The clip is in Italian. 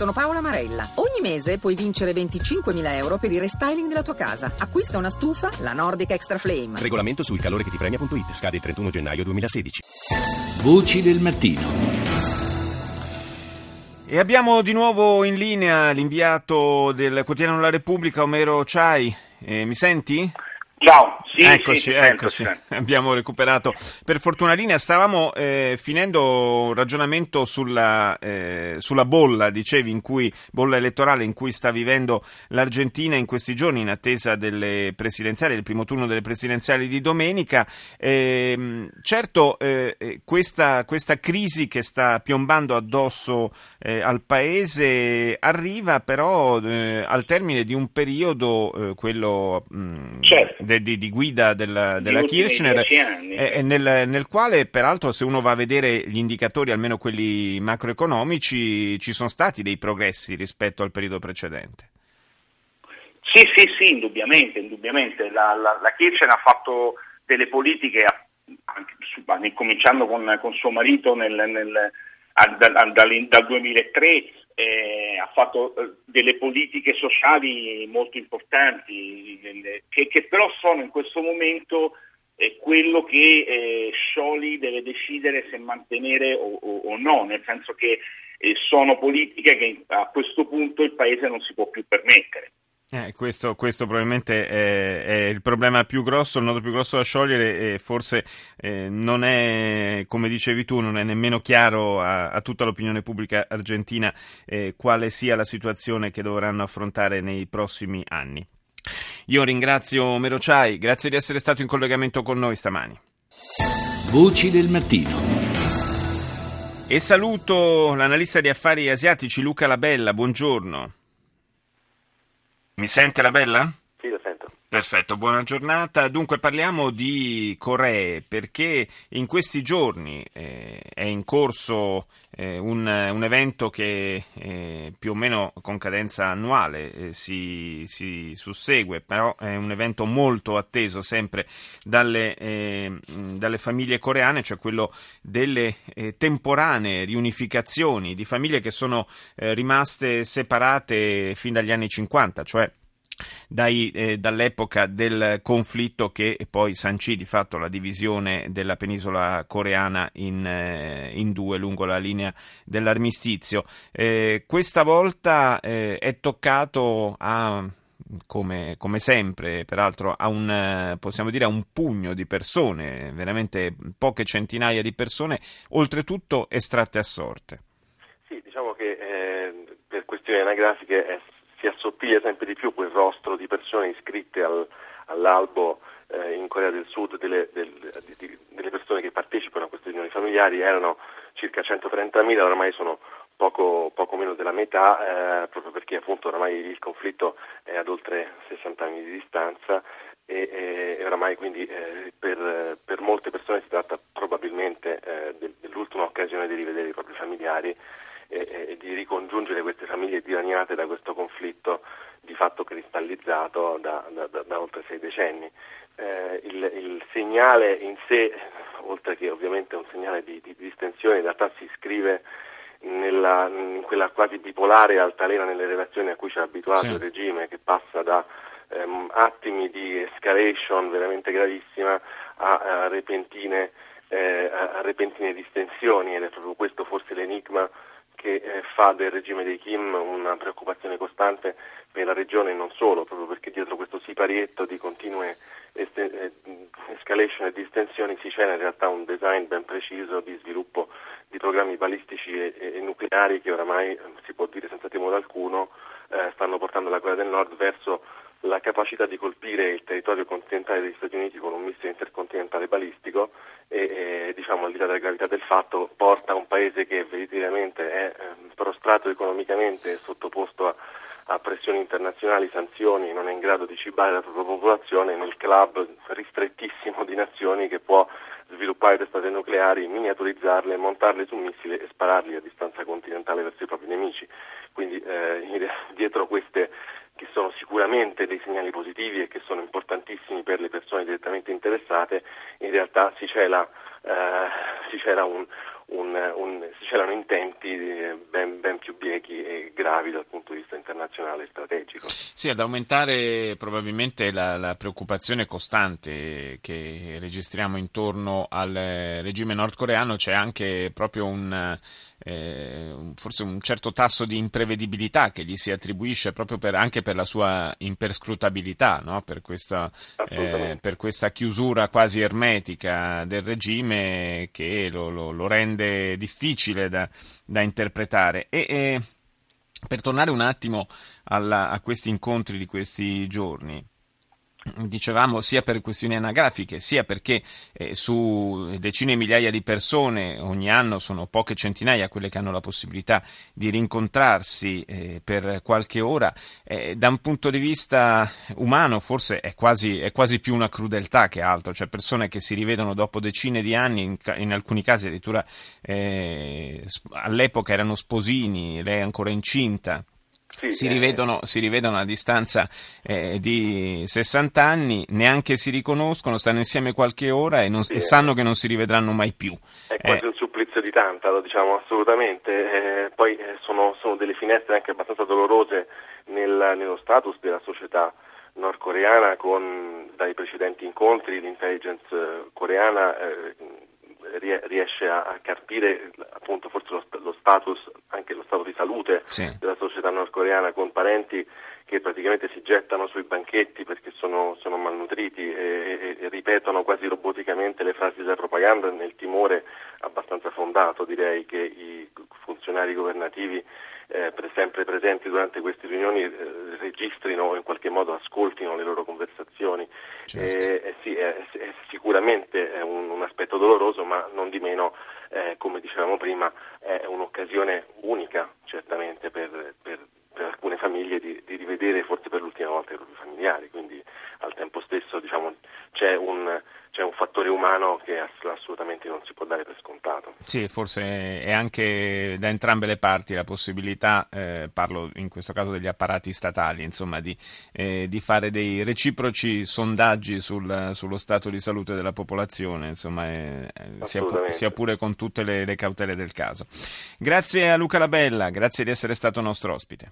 Sono Paola Marella. Ogni mese puoi vincere 25.000 euro per il restyling della tua casa. Acquista una stufa, la Nordic Extra Flame. Regolamento sul calore che ti premia.it. Scade il 31 gennaio 2016. Voci del mattino. E abbiamo di nuovo in linea l'inviato del quotidiano La Repubblica, Omero Ciai. Eh, mi senti? Ciao, sì, eccoci, sì, eccoci. Abbiamo recuperato per fortuna linea. Stavamo eh, finendo un ragionamento sulla, eh, sulla, bolla, dicevi, in cui, bolla elettorale in cui sta vivendo l'Argentina in questi giorni in attesa delle presidenziali, del primo turno delle presidenziali di domenica. Eh, certo, questa, questa, crisi che sta piombando addosso eh, al paese arriva però eh, al termine di un periodo, quello mh, certo de, di, di, guida della, della Kirchner, eh, nel, nel, quale peraltro se uno va a vedere gli indicatori, almeno quelli macroeconomici, ci sono stati dei progressi rispetto al periodo precedente. Sì, sì, sì, indubbiamente, indubbiamente. La, la, la Kirchner ha fatto delle politiche, anche, cominciando con, con, suo marito nel, nel, dal, dal, dal 2003, eh, ha fatto eh, delle politiche sociali molto importanti, che, che però sono in questo momento eh, quello che eh, Scioli deve decidere se mantenere o, o, o no, nel senso che eh, sono politiche che a questo punto il Paese non si può più permettere. Eh, questo, questo, probabilmente è, è, il problema più grosso, il nodo più grosso da sciogliere e forse eh, non è, come dicevi tu, non è nemmeno chiaro a, a tutta l'opinione pubblica argentina eh, quale sia la situazione che dovranno affrontare nei prossimi anni. Io ringrazio Merociai, grazie di essere stato in collegamento con noi stamani. Voci del mattino. E saluto l'analista di affari asiatici Luca Labella, buongiorno. Sente la bella? Perfetto, buona giornata. Dunque parliamo di Coree perché in questi giorni eh, è in corso eh, un, un, evento che eh, più o meno con cadenza annuale eh, si, si, sussegue, però è un evento molto atteso sempre dalle, eh, dalle famiglie coreane, cioè quello delle eh, temporanee riunificazioni di famiglie che sono rimaste separate fin dagli anni 50, cioè dai, eh, dall'epoca del conflitto che poi sancì di fatto la divisione della penisola coreana in, eh, in due lungo la linea dell'armistizio. Eh, questa volta eh, è toccato a come, come, sempre, peraltro, a un, dire, a un pugno di persone, veramente poche centinaia di persone, oltretutto estratte a sorte. Sì, diciamo che eh, per questioni anagrafiche è si assottiglia sempre di più quel rostro di persone iscritte al, all'albo eh, in Corea del Sud delle, del, di, delle, persone che partecipano a queste riunioni familiari. Erano circa 130.000, oramai sono poco, poco meno della metà, eh, proprio perché appunto oramai il conflitto è ad oltre 60 anni di distanza e, e oramai quindi eh, per, per, molte persone si tratta probabilmente eh, dell'ultima occasione di rivedere i propri familiari e, e di ricongiungere queste famiglie dilaniate da questo conflitto di fatto cristallizzato da, da, da, da oltre sei decenni. Eh, il, il, segnale in sé, oltre che ovviamente un segnale di, di distensione, in realtà si iscrive nella, in quella quasi bipolare altalena nelle relazioni a cui ci ha abituato sì. il regime, che passa da ehm, attimi di escalation veramente gravissima a, a, repentine, eh, a repentine distensioni ed è proprio questo forse l'enigma che eh, fa del regime dei Kim una preoccupazione costante per la regione e non solo, proprio perché dietro questo siparietto di continue eh, escalation e distensioni si c'è in realtà un design ben preciso di sviluppo di programmi balistici e, e nucleari che oramai, si può dire senza timore alcuno, eh, stanno portando la Corea del Nord verso la capacità di colpire il territorio continentale degli Stati Uniti con un missile intercontinentale balistico e, e diciamo al di là della gravità del fatto porta un paese che veramente è eh, prostrato economicamente e sottoposto a, a, pressioni internazionali, sanzioni, non è in grado di cibare la propria popolazione nel club ristrettissimo di nazioni che può sviluppare testate nucleari, miniaturizzarle, montarle su missili e spararli a distanza continentale verso i propri nemici. Quindi eh, dietro queste che sono sicuramente dei segnali positivi e che sono importantissimi per le persone direttamente interessate, in realtà si, cela, si, cela un, un, un, si celano intenti ben, ben, più biechi e gravi dal punto di vista internazionale e strategico. Sì, ad aumentare probabilmente la, la preoccupazione costante che registriamo intorno al regime nordcoreano c'è anche proprio un, eh, forse un certo tasso di imprevedibilità che gli si attribuisce proprio per, anche per la sua imperscrutabilità, no? per, questa, eh, per, questa, chiusura quasi ermetica del regime che lo, lo, lo rende difficile da, da interpretare. E, e, per tornare un attimo alla, a questi incontri di questi giorni, dicevamo sia per questioni anagrafiche sia perché eh, su decine di migliaia di persone ogni anno sono poche centinaia quelle che hanno la possibilità di rincontrarsi eh, per qualche ora eh, da un punto di vista umano forse è quasi, è quasi, più una crudeltà che altro cioè persone che si rivedono dopo decine di anni in, in alcuni casi addirittura eh, all'epoca erano sposini lei è ancora incinta sì, si, eh, rivedono, si, rivedono, a distanza eh, di 60 anni, neanche si riconoscono, stanno insieme qualche ora e, non, sì, e sanno che non si rivedranno mai più. È quasi eh. un supplizio di tanta, lo diciamo assolutamente. Eh, poi eh, sono, sono, delle finestre anche abbastanza dolorose nel, nello status della società nordcoreana con dai precedenti incontri l'intelligence eh, coreana riesce a, carpire appunto forse lo, lo, status, stato di salute sì. della società nordcoreana con parenti che praticamente si gettano sui banchetti perché sono, sono malnutriti e, e, e, ripetono quasi roboticamente le frasi della propaganda nel timore abbastanza fondato direi che i funzionari governativi eh, sempre presenti durante queste riunioni eh, registrino o in qualche modo ascoltino le loro conversazioni. Certo. Eh, eh sì, è, è sicuramente è un, un, aspetto doloroso, ma non di meno, eh, come dicevamo prima, è un'occasione unica certamente per, per, per alcune famiglie di, di, rivedere forse per l'ultima volta i propri familiari, quindi al tempo stesso diciamo, c'è un c'è un fattore umano che assolutamente non si può dare per scontato. Sì, forse è anche da entrambe le parti la possibilità, eh, parlo in questo caso degli apparati statali, insomma, di, eh, di fare dei reciproci sondaggi sul, sullo stato di salute della popolazione, insomma, eh, sia, pu- sia, pure con tutte le, le cautele del caso. Grazie a Luca Labella, grazie di essere stato nostro ospite.